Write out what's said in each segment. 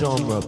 genre.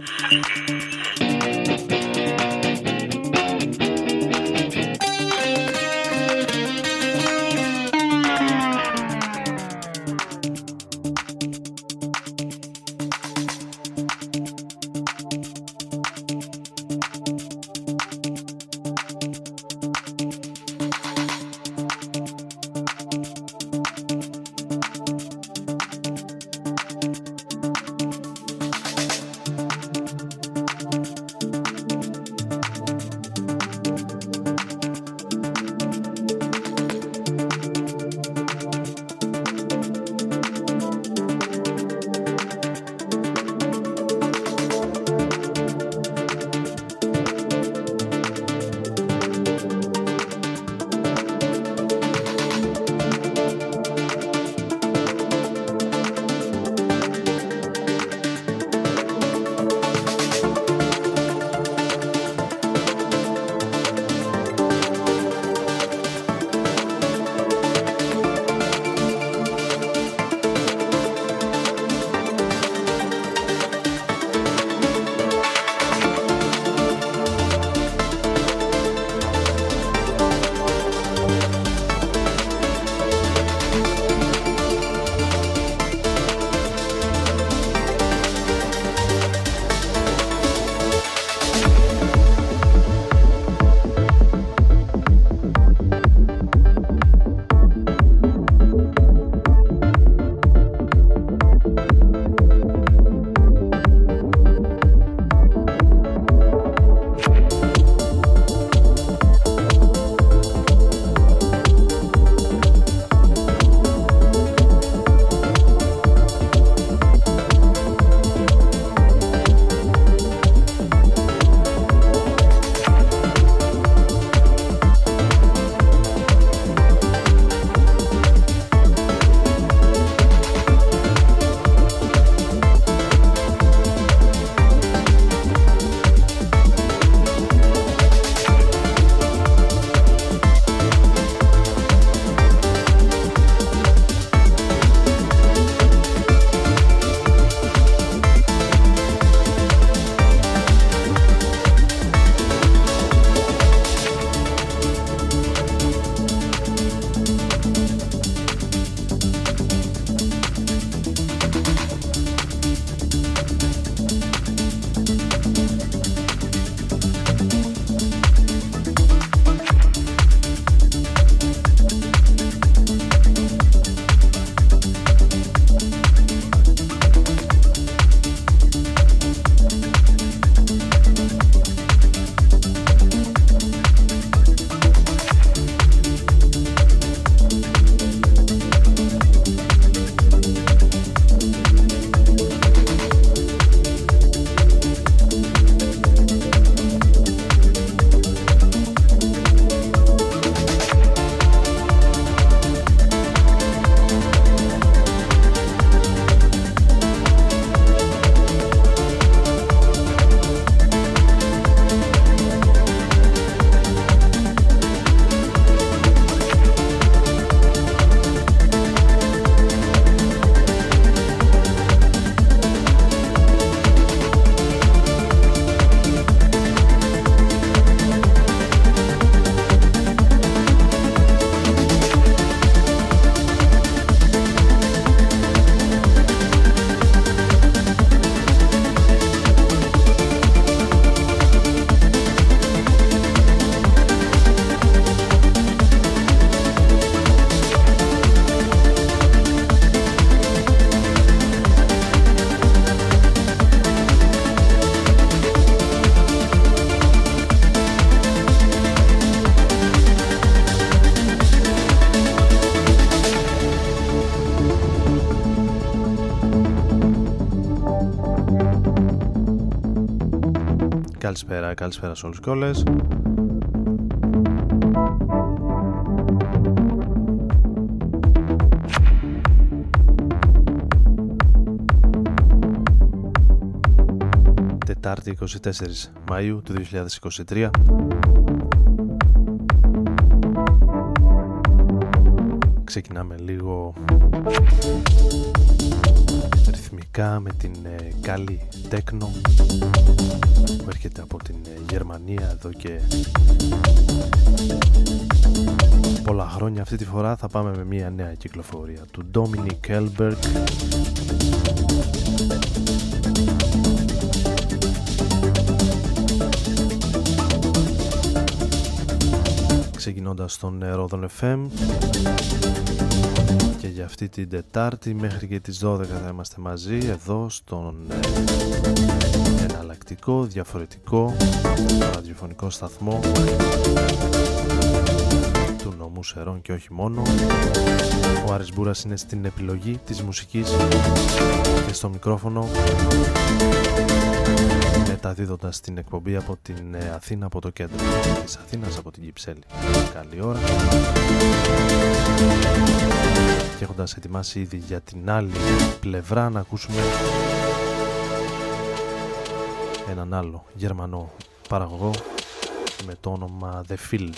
Καλησπέρα, καλησπέρα σε όλους και όλες. Τετάρτη 24 Μαΐου του 2023. ξεκινάμε λίγο ρυθμικά με την ε, καλή τέκνο που έρχεται από την ε, Γερμανία εδώ και πολλά χρόνια. Αυτή τη φορά θα πάμε με μια νέα κυκλοφορία του Dominic Elberg. Ξεκινώντας τον Ρόδον FM και για αυτή την Τετάρτη μέχρι και τις 12 θα είμαστε μαζί εδώ στον ε, εναλλακτικό, διαφορετικό ραδιοφωνικό σταθμό του νομού Σερών και όχι μόνο. Ο Άρης Μπούρας είναι στην επιλογή της μουσικής και στο μικρόφωνο μεταδίδοντας την εκπομπή από την ε, Αθήνα από το κέντρο της Αθήνας από την Κυψέλη. Καλή ώρα. Και έχοντας ετοιμάσει ήδη για την άλλη πλευρά να ακούσουμε έναν άλλο γερμανό παραγωγό με το όνομα The Field.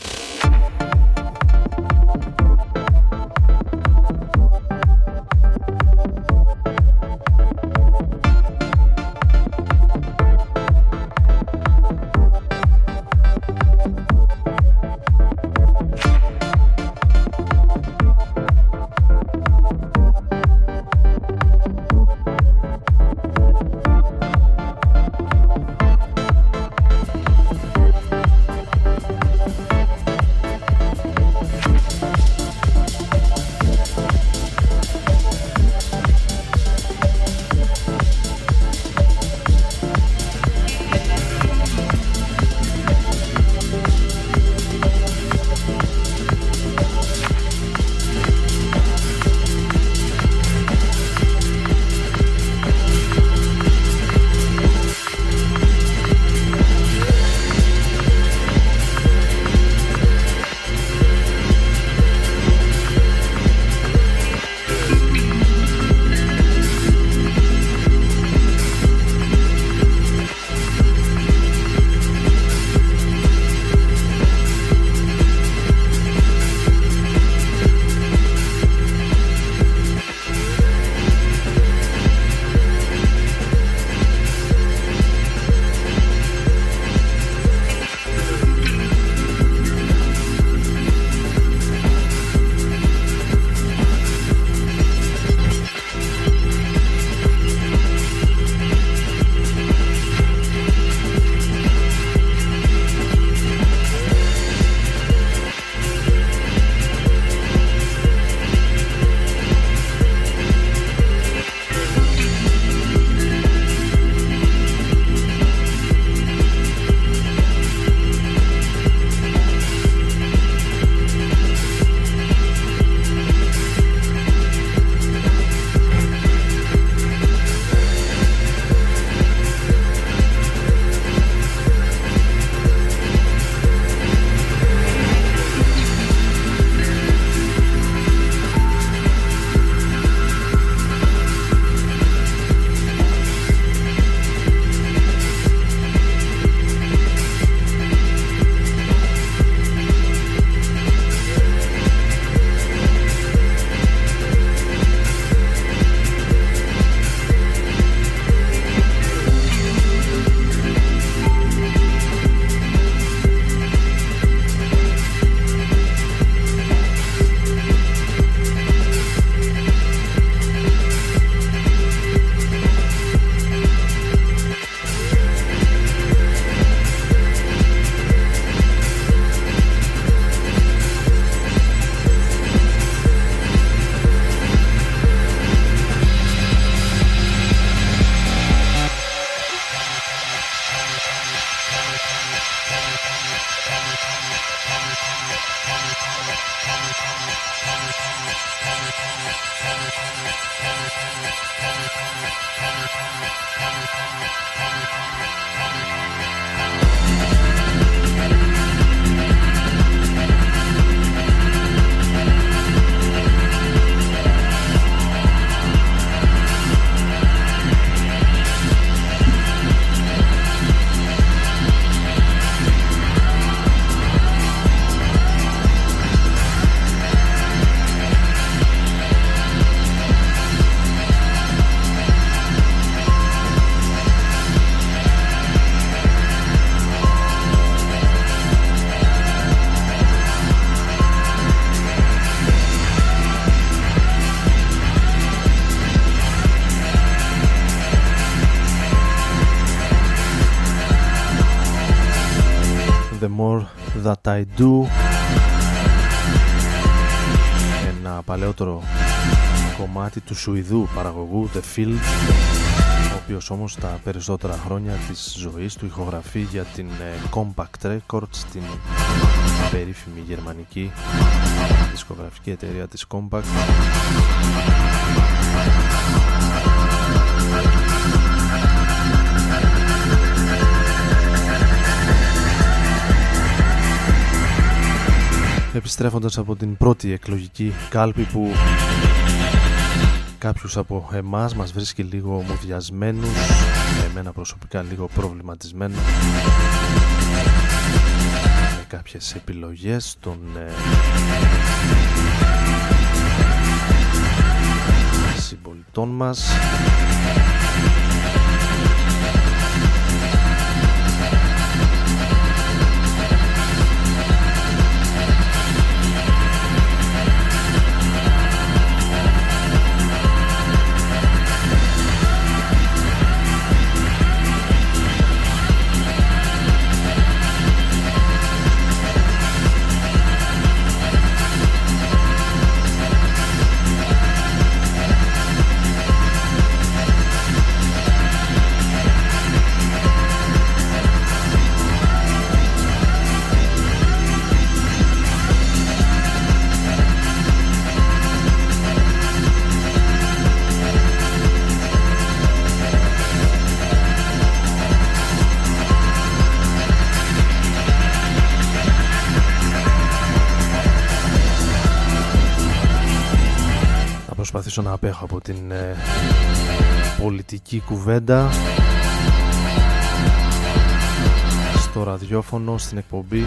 I Do. Ένα παλαιότερο κομμάτι του Σουηδού παραγωγού The Field ο οποίος όμως τα περισσότερα χρόνια της ζωής του ηχογραφεί για την ε, Compact Records την περίφημη γερμανική δισκογραφική εταιρεία της Compact επιστρέφοντας από την πρώτη εκλογική κάλπη που κάποιους από εμάς μας βρίσκει λίγο μουδιασμένους εμένα προσωπικά λίγο προβληματισμένο με κάποιες επιλογές των ε, συμπολιτών μας την ε, πολιτική κουβέντα. Στο ραδιόφωνο, στην εκπομπή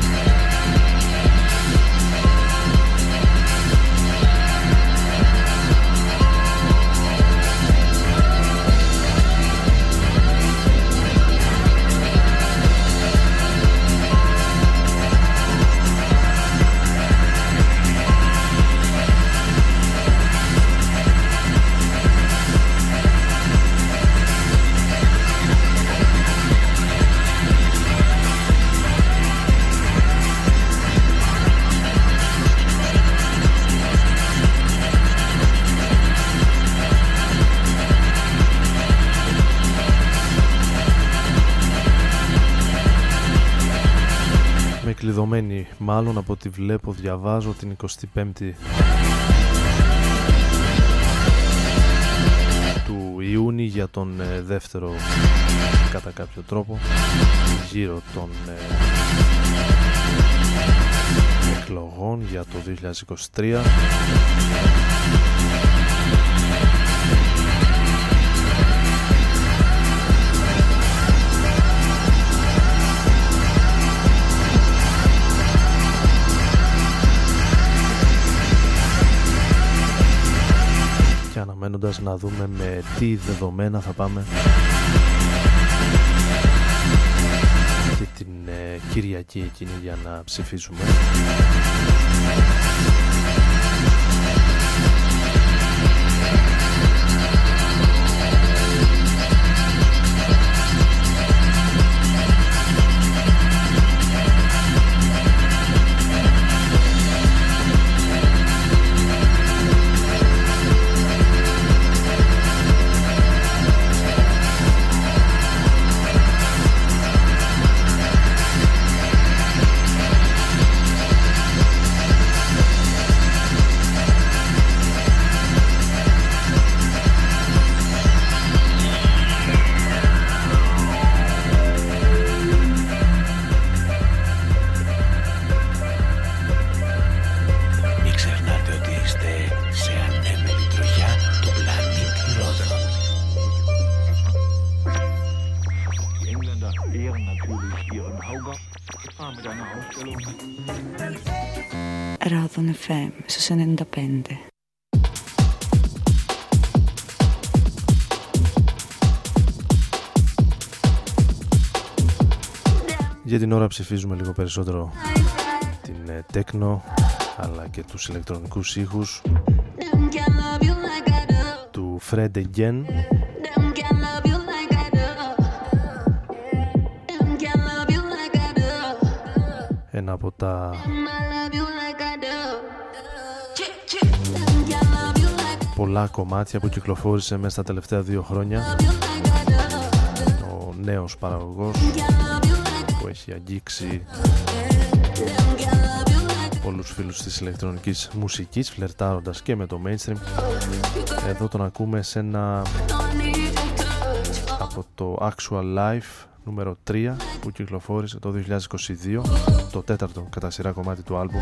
μάλλον από ό,τι βλέπω διαβάζω την 25η του Ιούνιου για τον ε, δεύτερο κατά κάποιο τρόπο γύρω των ε, εκλογών για το 2023 αναμένοντας να δούμε με τι δεδομένα θα πάμε και την ε, Κυριακή εκείνη για να ψηφίσουμε. Στους 95. Για την ώρα ψηφίζουμε λίγο περισσότερο την τέκνο αλλά και τους ηλεκτρονικούς ήχους του Fred Again ένα από τα πολλά κομμάτια που κυκλοφόρησε μέσα στα τελευταία δύο χρόνια. Ο νέος παραγωγός που έχει αγγίξει πολλούς φίλους της ηλεκτρονικής μουσικής φλερτάροντας και με το mainstream. Εδώ τον ακούμε σε ένα από το Actual Life νούμερο 3 που κυκλοφόρησε το 2022 το τέταρτο κατά σειρά κομμάτι του άλμπου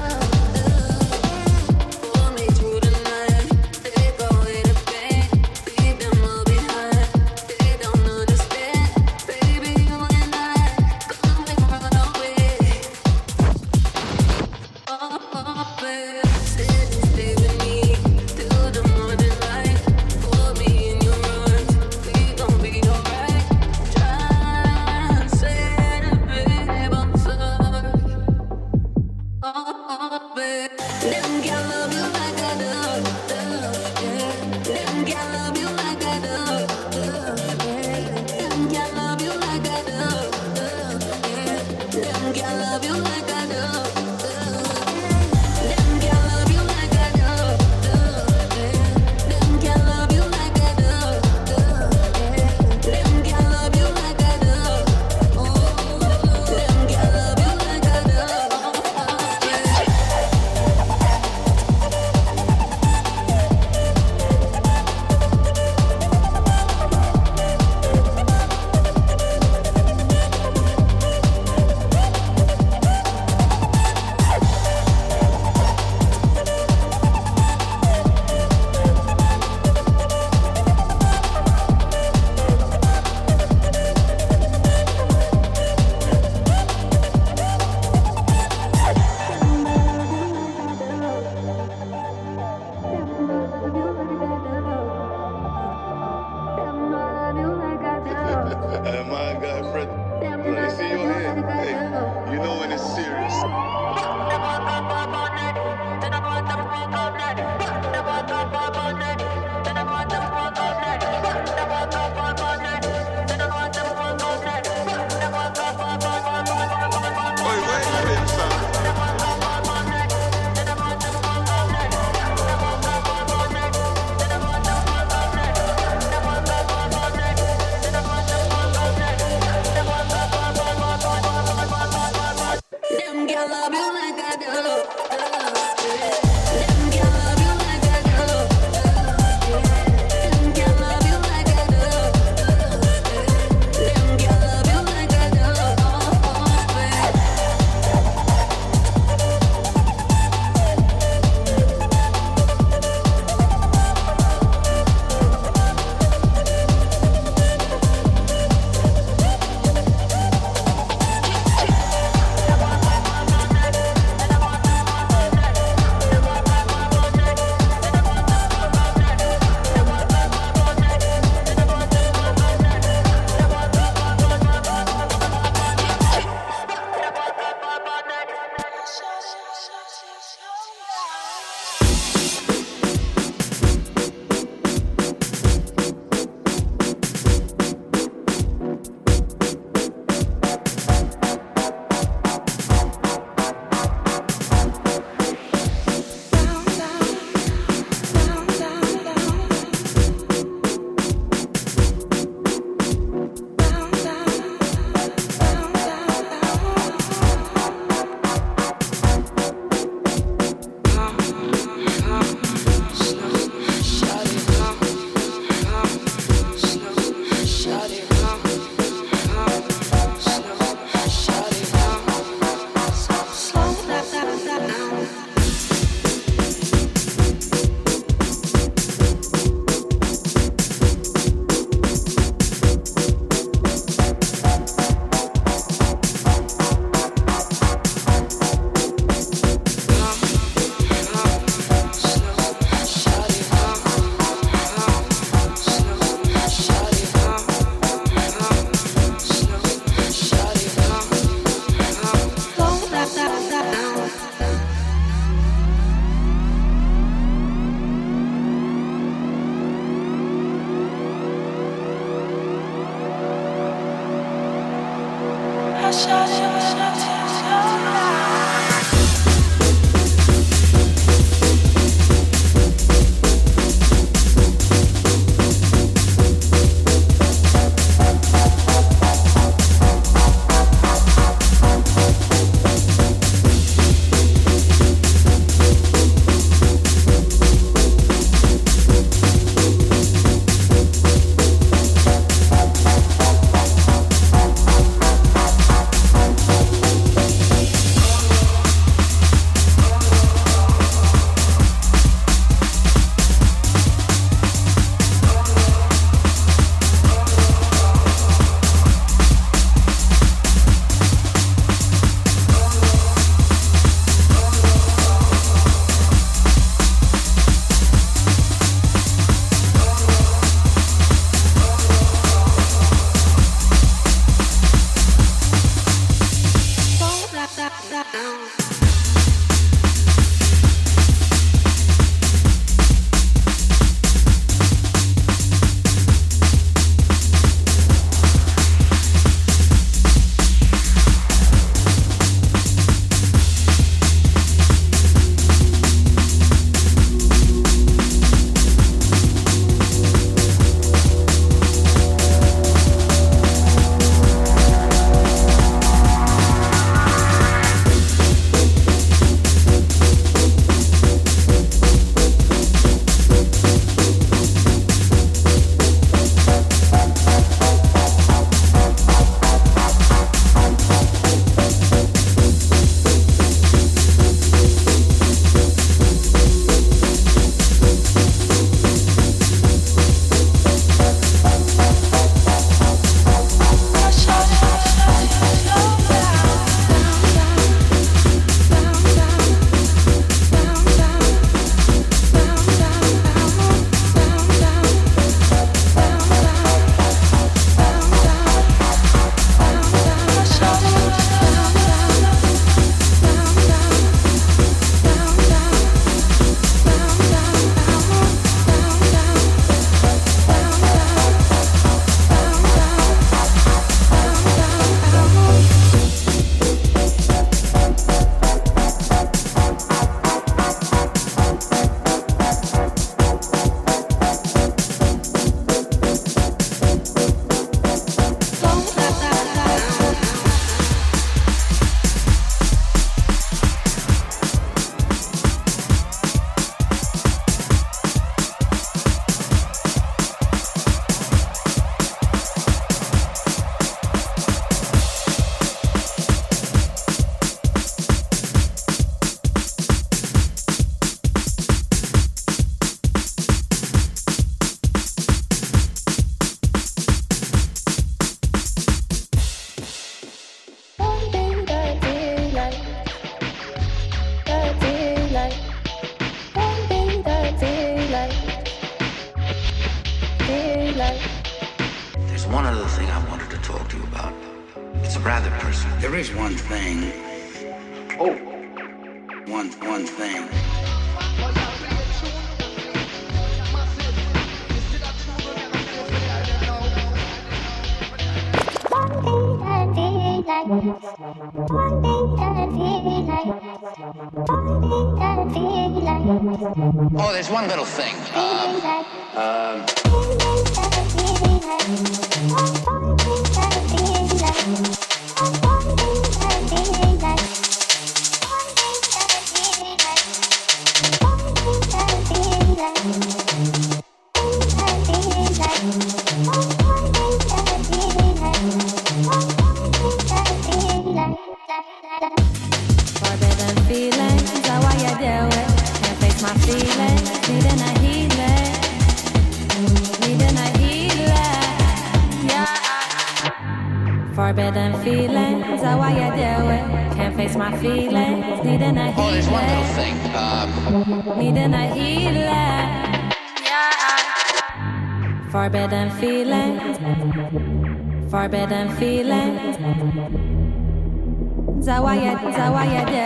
Bisa.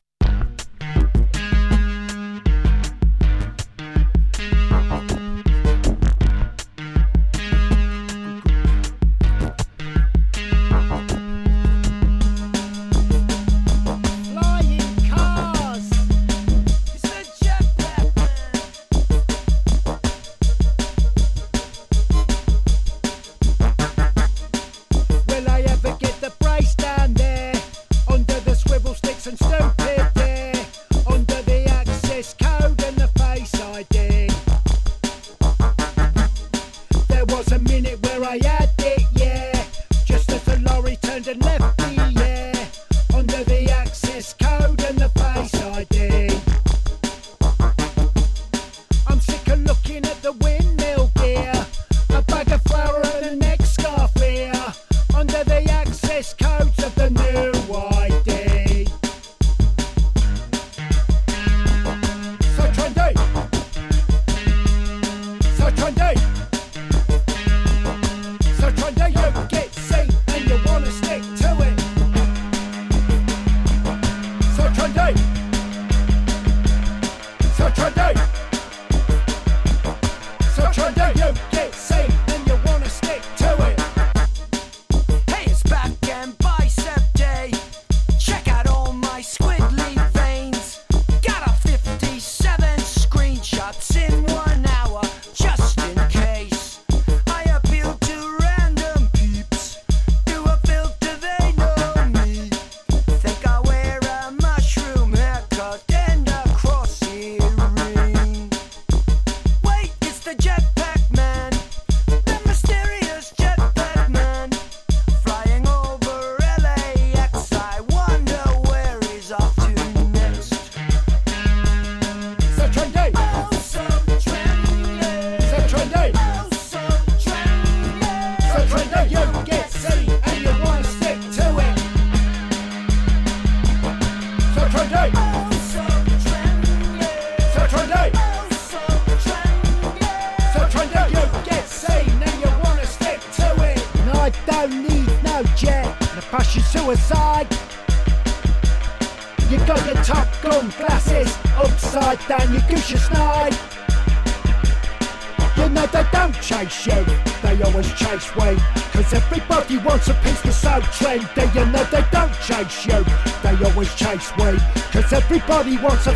nice way. Cause everybody wants a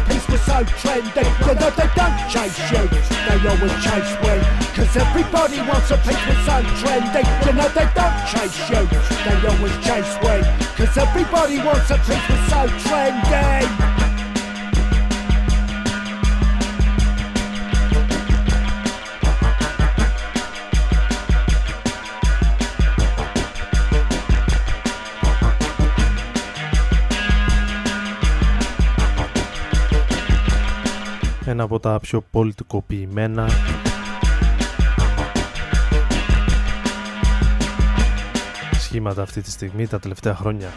πολιτικοποιημένα σχήματα αυτή τη στιγμή τα τελευταία χρόνια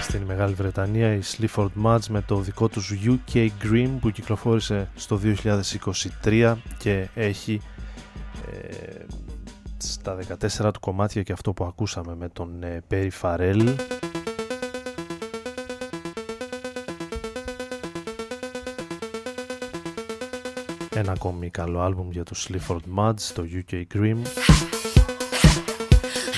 στην Μεγάλη Βρετανία η Sleaford Mudge με το δικό τους UK Grim που κυκλοφόρησε στο 2023 και έχει ε, στα 14 του κομμάτια και αυτό που ακούσαμε με τον ε, Perry Farrell Ένα ακόμη καλό άλμπουμ για το Sleaford Muds, το UK Grim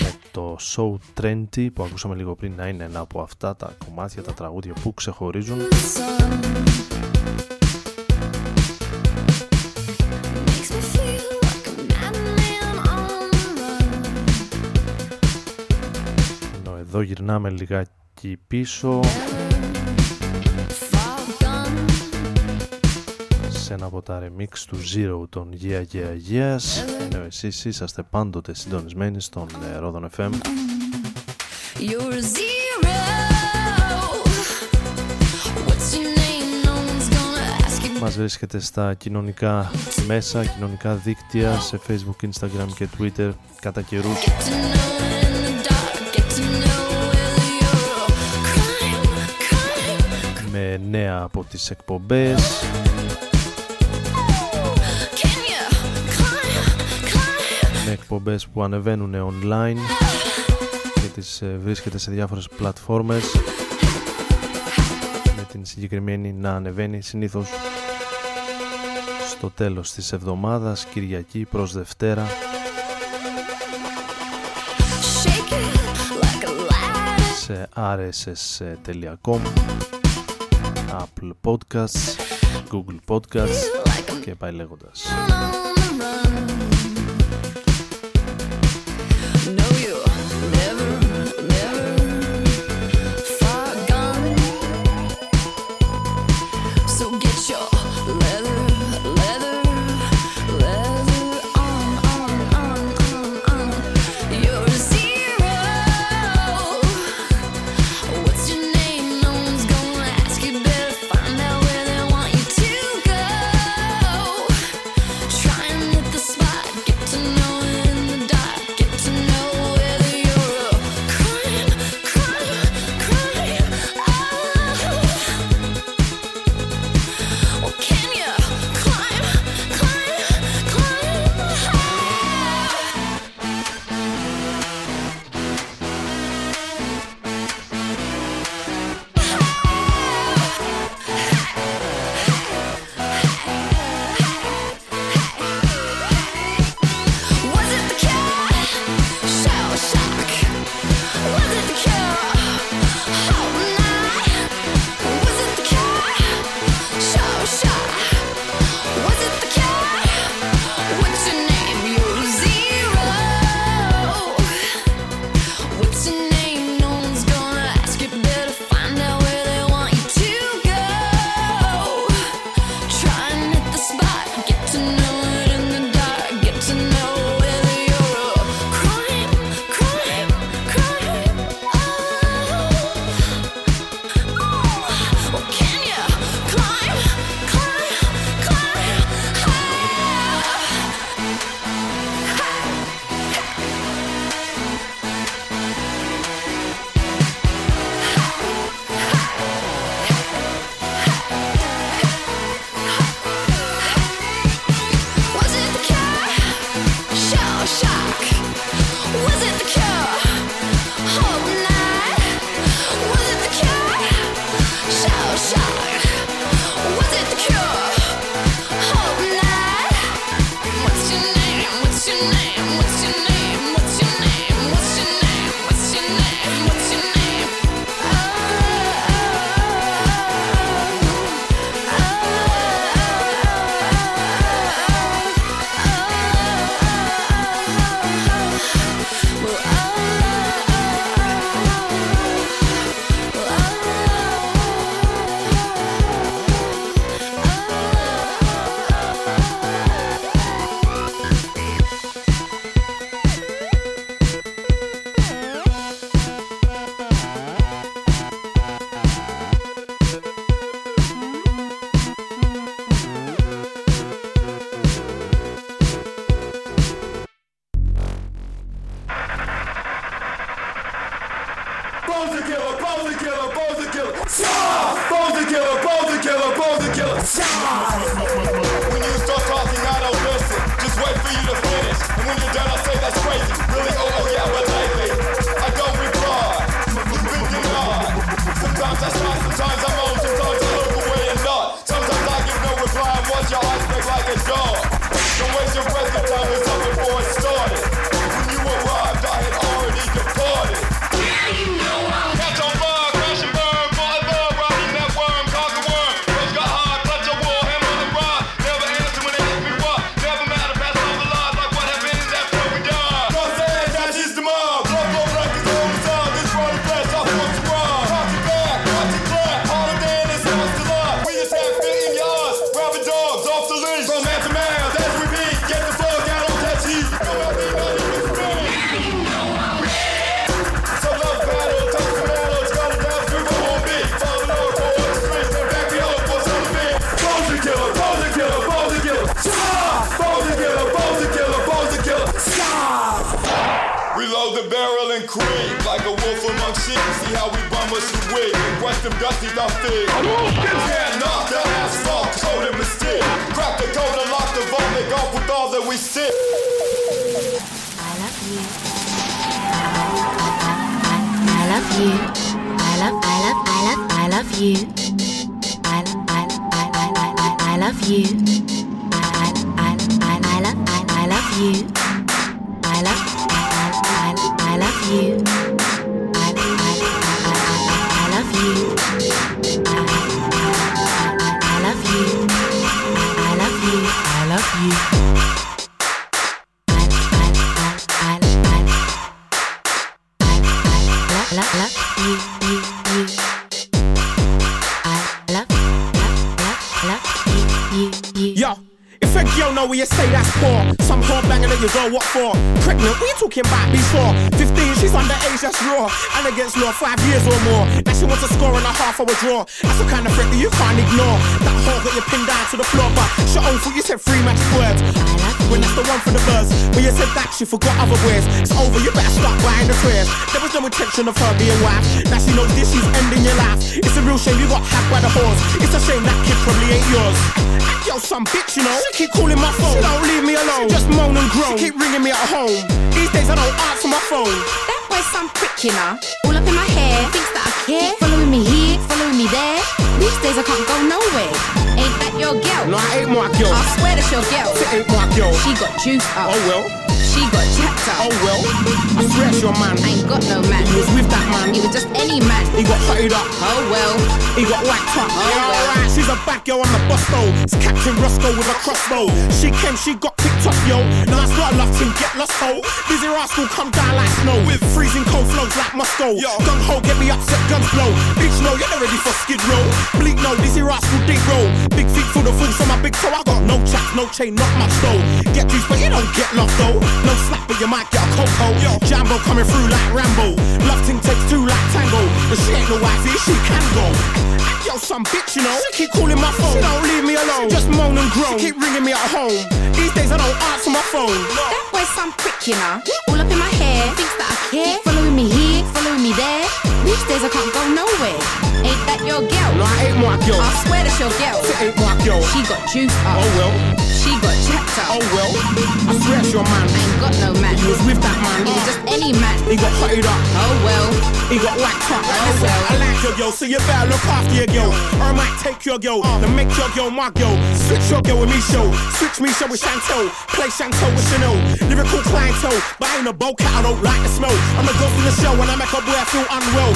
με το So Trendy που ακούσαμε λίγο πριν να είναι ένα από αυτά τα κομμάτια, τα τραγούδια που ξεχωρίζουν. Ενώ εδώ γυρνάμε λιγάκι πίσω σε ένα από τα remix του Zero των Yeah Yeah Yes ενώ εσείς είσαστε πάντοτε συντονισμένοι στον ε, Ρόδον FM You're zero. What's your name? No one's gonna ask you. Μας βρίσκεται στα κοινωνικά μέσα, κοινωνικά δίκτυα σε Facebook, Instagram και Twitter κατά καιρούς Get to know in the dark. Get to know whether you're crime, crime. με νέα από τις εκπομπές εκπομπές που ανεβαίνουν online και τις ε, βρίσκεται σε διάφορες πλατφόρμες με την συγκεκριμένη να ανεβαίνει συνήθως στο τέλος της εβδομάδας Κυριακή προς Δευτέρα. Shake it like a ladder. σε rss.com Apple Podcasts Google Podcasts Like a και πάει λέγοντας them dusty off thing. Yeah, knock the asphalt, code and mistake. Crack the code and lock the vault, make off with all that we see. I love you. I love, I love, I love, I love you. I love, I love, I, I, I, I, I love you. I, I, I, I love, I, I love you. I love, I, I, I, I love you. What for? Pregnant, what are you talking about before? 15, she's that's raw. And against law, five years or more. Now she wants a score and a half a draw. That's the kind of threat that you can't ignore. That whore got you pinned down to the floor, but she own foot, you said three match words. When that's the one for the buzz. When you said that, she forgot other words. It's over, you better start buying the prayers. There was no intention of her being wife. Now she knows this, she's ending your life. It's a real shame you got hacked by the whores. It's a shame that kid probably ain't yours. And yo, some bitch, you know. She keep calling my phone. She don't leave me alone. She just moan and groan. She keep ringing me at home. These days I don't answer my phone. Some prick, you know. All up in my hair, thinks that I care. Following me here, following me there. These days I can't go nowhere. Ain't your girl? No, I ain't my girl. I swear that's your girl. It ain't my girl. She got juice up. Oh well. She got jacked up. Oh well. I swear it's your man. I ain't got no man. He was with that man. He was just any man. He got hotted up. Oh well. He got whacked up. Oh, yeah, well. alright. She's a bad girl on the bus though. It's Captain Roscoe with a crossbow. She came, she got picked up, yo. Now that's a love team, get lost, ho. Busy rascal come down like snow. With freezing cold flows like Moscow. Gung ho, get me upset, guns blow. Bitch, no, you're not ready for skid row. Bleak, no, dizzy rascal, deep roll. Big feet full of fools on my big toe. I got no chaps, no chain, not much though. Get juice, but you don't get love though. No slap, but you might get a coco. Yo, Jambo coming through like Rambo. Love ting takes two like tango. But she ain't no wifey, she can go. Yo, some bitch, you know. She keep calling my phone. She don't leave me alone. She Just moan and groan. She keep ringing me at home. These days I don't answer my phone. That boy's some prick, you know. All up in my hair, thinks that I care. Following me here, following me there. These days I can't go nowhere. Ain't that your girl? No, I ain't my girl. I swear that's your girl. It ain't my girl. She got juice up. Oh well. She got checked up. Oh well. I swear it's your man. I ain't got no man. He was with that man. He was just any man. He got hotted up. Oh well. He got whacked up. Oh, Listen, well. I like your girl, so you better look after your girl. Or I might take your girl, uh. then make your girl my girl. Switch your girl with me show. Switch me show with Chantel. Play Chantel with Chanel. Lyrical clientele, but I ain't a bow cat, I don't like the smell. I'm the ghost in the show when I make a boy feel unwell.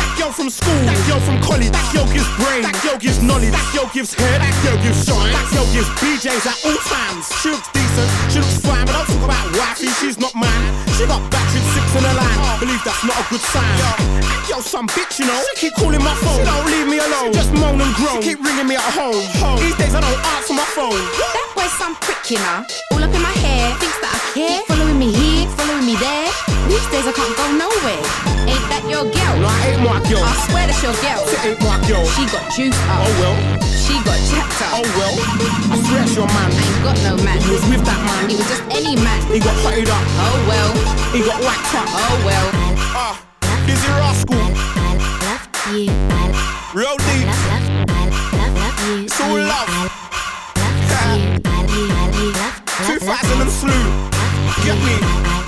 That girl from school, that girl from college, that girl gives brain, that girl gives knowledge, that girl gives head, that girl gives shine, that girl gives BJs at all times. She looks decent, she looks fine, but don't talk about wifey, she's not mine. She got battered six in a line, believe that's not a good sign. And yo, some bitch, you know, she keep calling my phone, she don't leave me alone, She just moan and groan, she keep ringing me at home. These days I don't answer my phone. That boy's some prick, you know. All up in my hair, thinks that I care. Following me here, following me there. These days I can't go nowhere. Ain't that your girl? No, I ain't my girl. I swear that's your girl. She ain't my girl. She got juice up. Oh well. She got checked up. Oh well. I swear that's your man. I ain't got no man. He was with that man. He was just any man. He got fucked up. Oh well. He got whacked up. Oh well. Ah, uh, busy rascal. I love you. Real deep. Love, love, love, love you. It's all love. Two thousand and slew. Get me.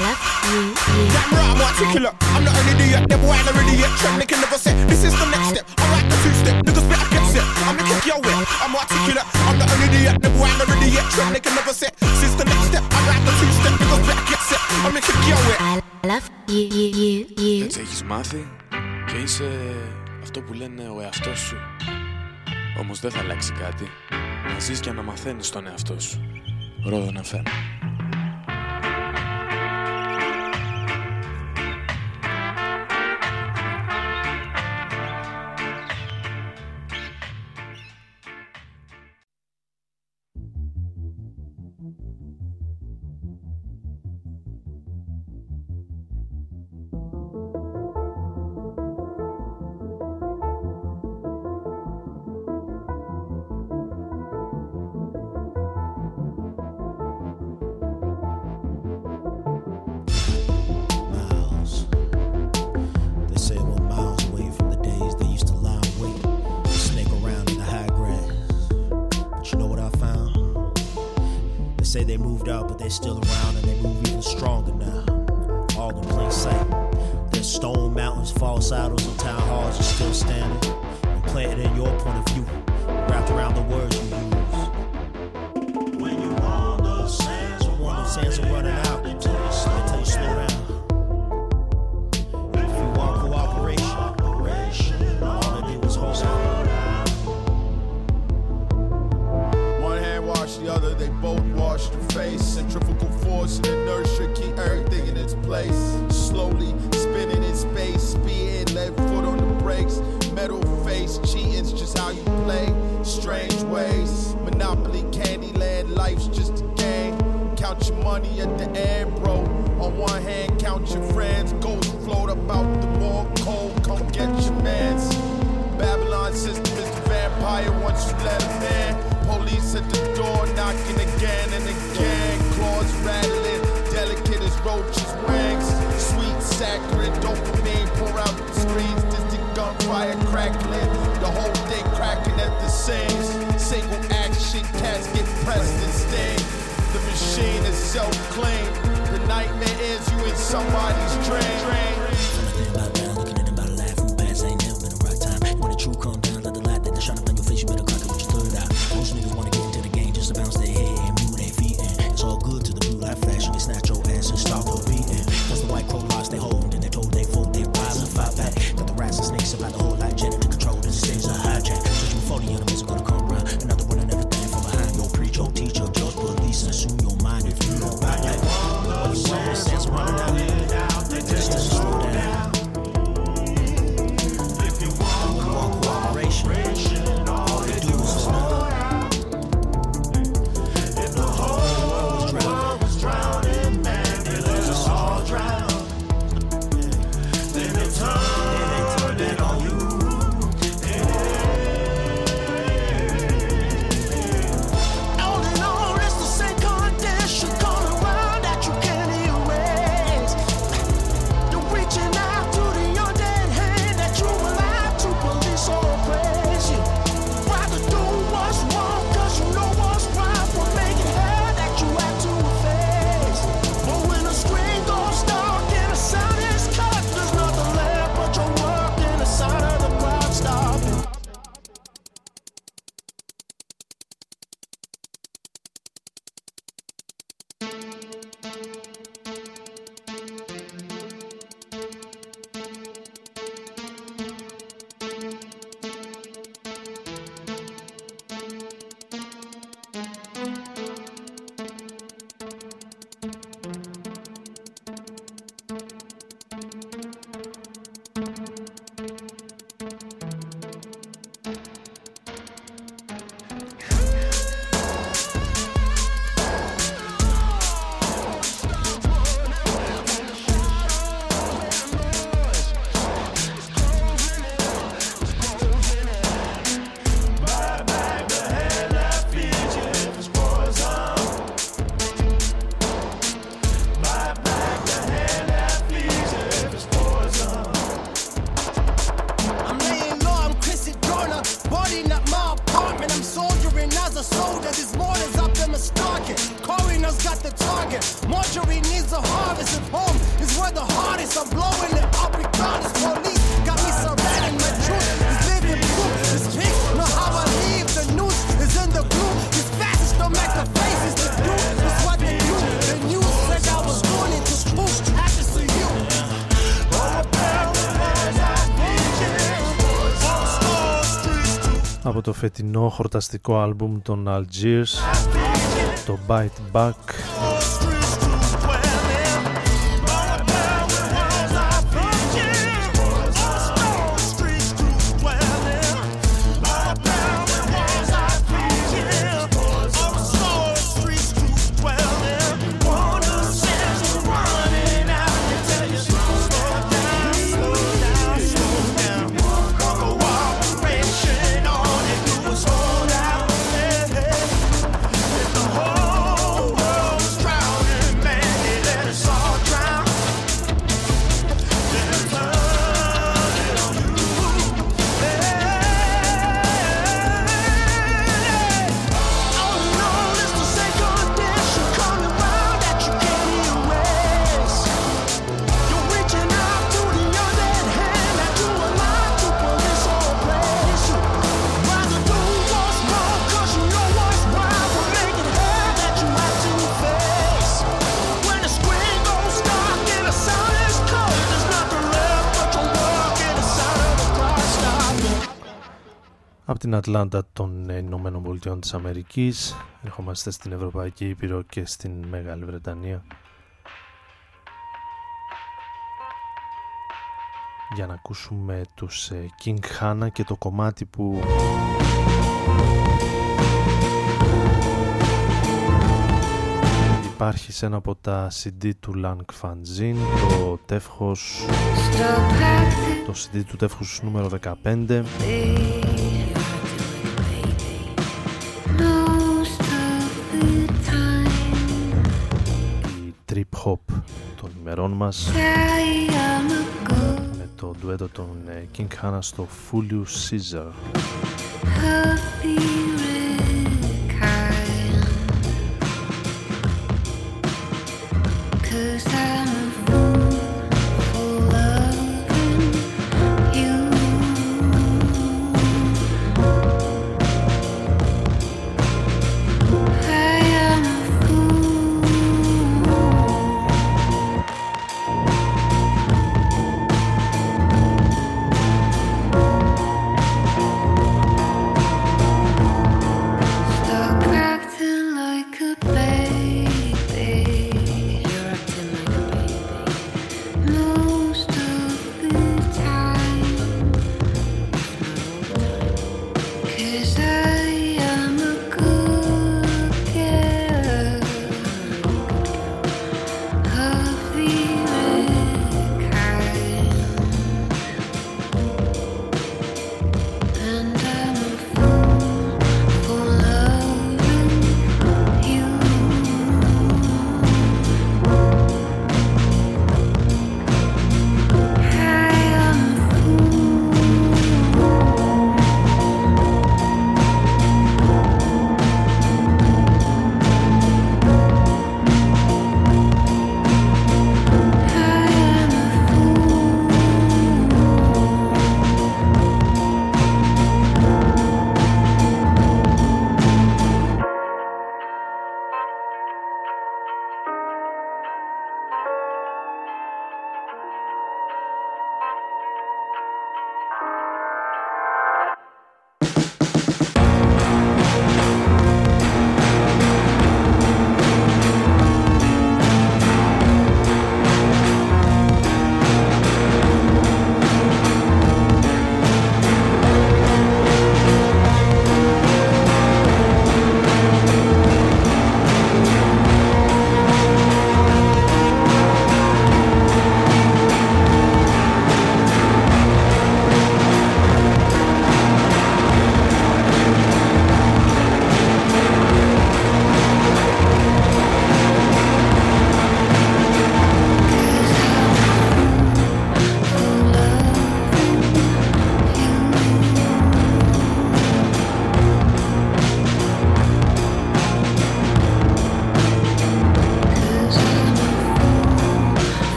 Idiot. Them while an idiot. Trend they can never say. This is the next step. Alright, the two step. Niggas better get set. I'm a kick your way. I'm articulate. I'm not an idiot. Them while an idiot. Trend they can never say. This is the next step. Alright, the two step. Niggas better get set. I'm a kick your way. I love you, you, you, you. Έτσι έχεις μάθει και είσαι αυτό που λένε ο εαυτός σου. Όμως δεν θα αλλάξει κάτι. Να ζεις και να μαθαίνεις τον εαυτό σου. Ρόδον FM. Miles. Say they moved out, but they're still around, and they move even stronger now. All in plain sight. There's stone mountains, false idols, and town halls are still standing, and planted in your point of view, wrapped around the words you use. When you when those sands are running out, face. Centrifugal force and inertia keep everything in its place. Slowly spinning in space, speeding, left foot on the brakes. Metal face, cheating's just how you play. Strange ways, Monopoly, Candyland, life's just a game. Count your money at the end, bro. On one hand, count your friends. Ghosts float about the more cold. Come get your mans. Babylon system is the vampire once you let him in. Police at the door knocking again and again. Claws rattling, delicate as roaches' wings. Sweet saccharine dopamine pour out the screens. Distant gunfire crackling. The whole day cracking at the seams. Single action cats get pressed and sting. The machine is self-claimed. The nightmare is you in somebody's dream. About down, looking them about laughing. Past ain't never been a right time. When the truth come down, the target. Mortuary needs a harvest. If home is where the hardest, I'm blowing it up regardless. Police got me surrounding my truth. Is living proof. This pigs know how I leave. The news is in the blue. These fascists don't make the faces to do. It's what they do. The news said I was born into spoof. Happens to you. από το φετινό χορταστικό άλμπουμ των Algiers το Bite Back Ατλάντα των Ηνωμένων Πολιτειών της Αμερικής. Ερχόμαστε στην Ευρωπαϊκή Ήπειρο και στην Μεγάλη Βρετανία. Για να ακούσουμε τους ε, King Hanna και το κομμάτι που υπάρχει σε ένα από τα CD του Lung Fanzine το τεύχος το CD του τεύχους νούμερο 15 hop των ημερών μας. Με το ντουέτο των ε, King Hanna στο Fullius Caesar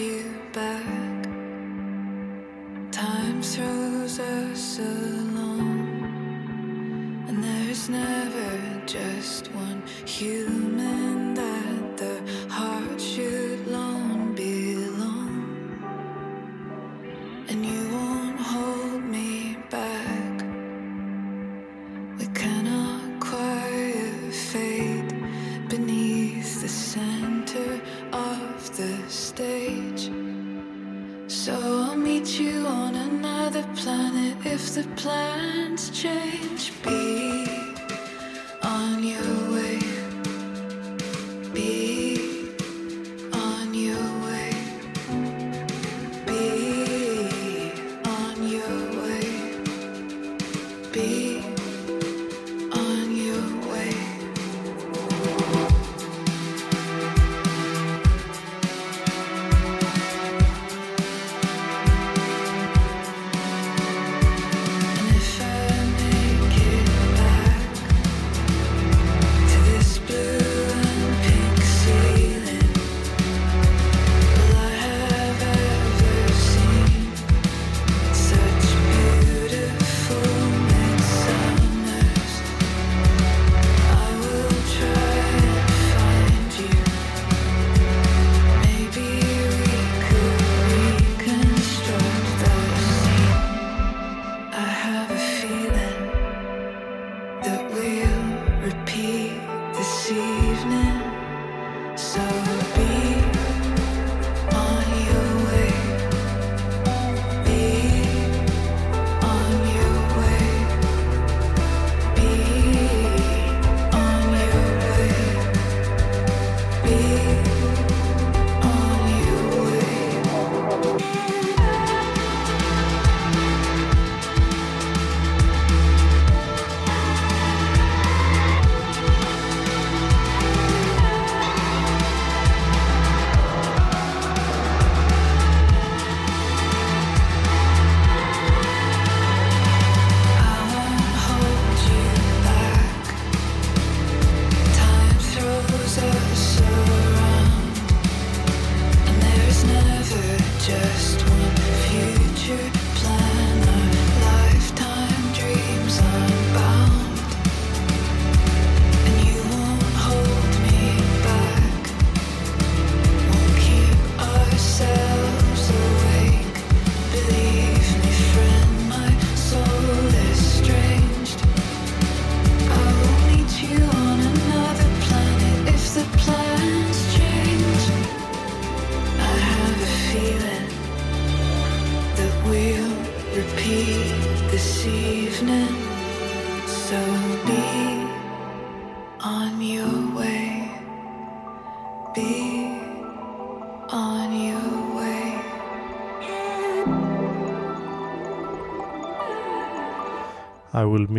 you back. Time throws us along, and there's never just one human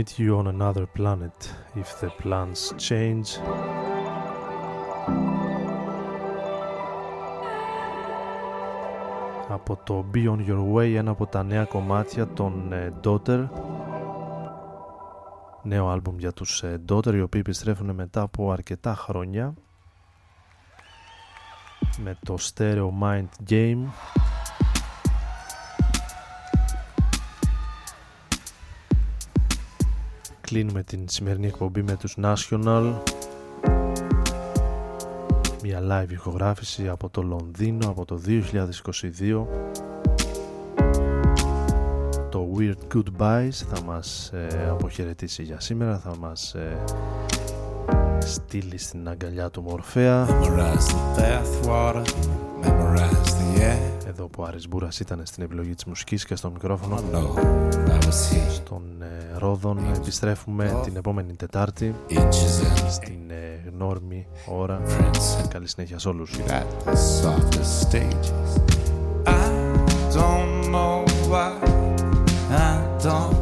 meet you on another planet if the plans change. Από το Be On Your Way, ένα από τα νέα κομμάτια των ε, Daughter. Νέο άλμπουμ για τους ε, Daughter, οι οποίοι επιστρέφουν μετά από αρκετά χρόνια με το Stereo Mind Game. Κλείνουμε την σημερινή εκπομπή με τους National. Μια live ηχογράφηση από το Λονδίνο από το 2022 Το Weird Goodbyes θα μας ε, αποχαιρετήσει για σήμερα Θα μας ε, στείλει στην αγκαλιά του Μορφέα. Εδώ που ο Άρης Μπούρας ήταν στην επιλογή της μουσικής και στο μικρόφωνο. Στον ε, Ρόδον επιστρέφουμε την επόμενη Τετάρτη Στην ε, γνώριμη ώρα. Καλή συνέχεια σε όλους. Don't know why. I don't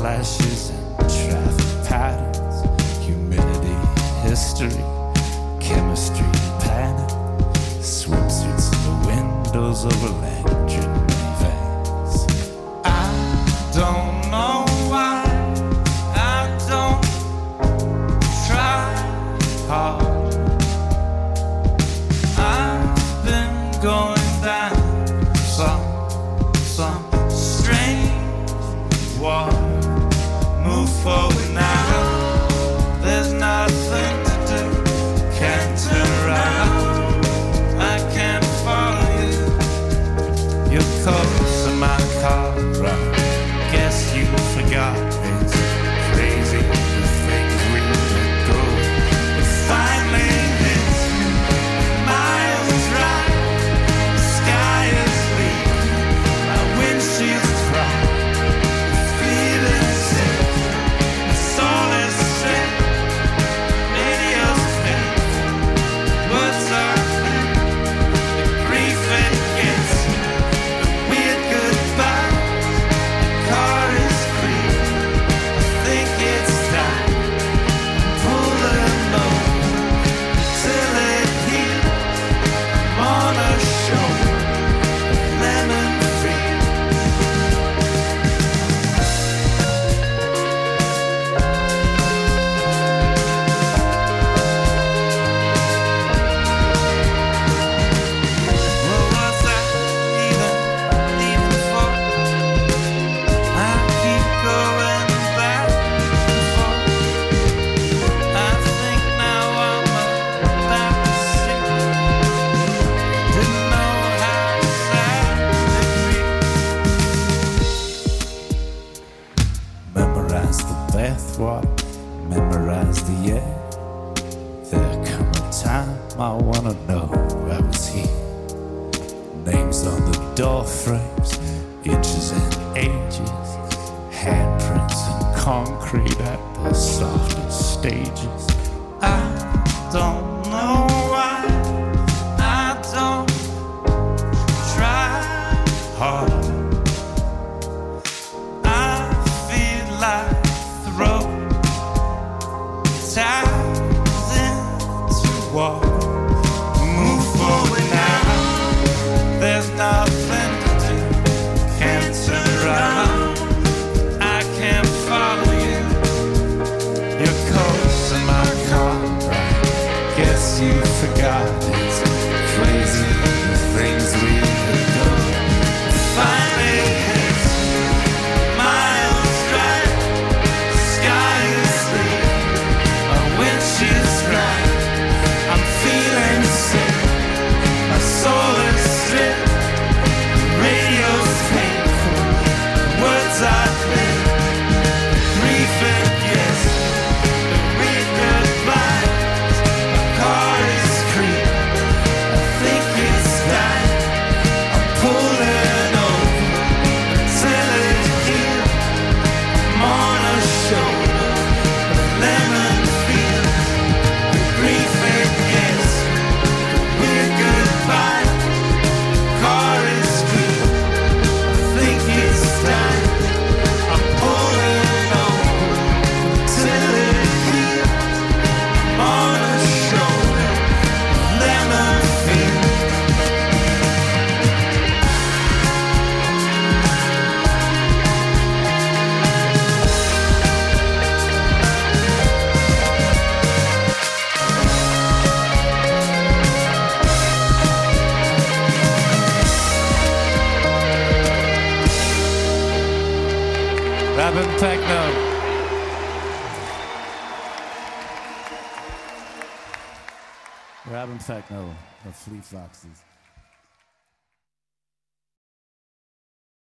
eyelashes and traffic patterns, humidity, history, chemistry, panic, swimsuits in the windows overland. course of Macabre. Guess you forgot.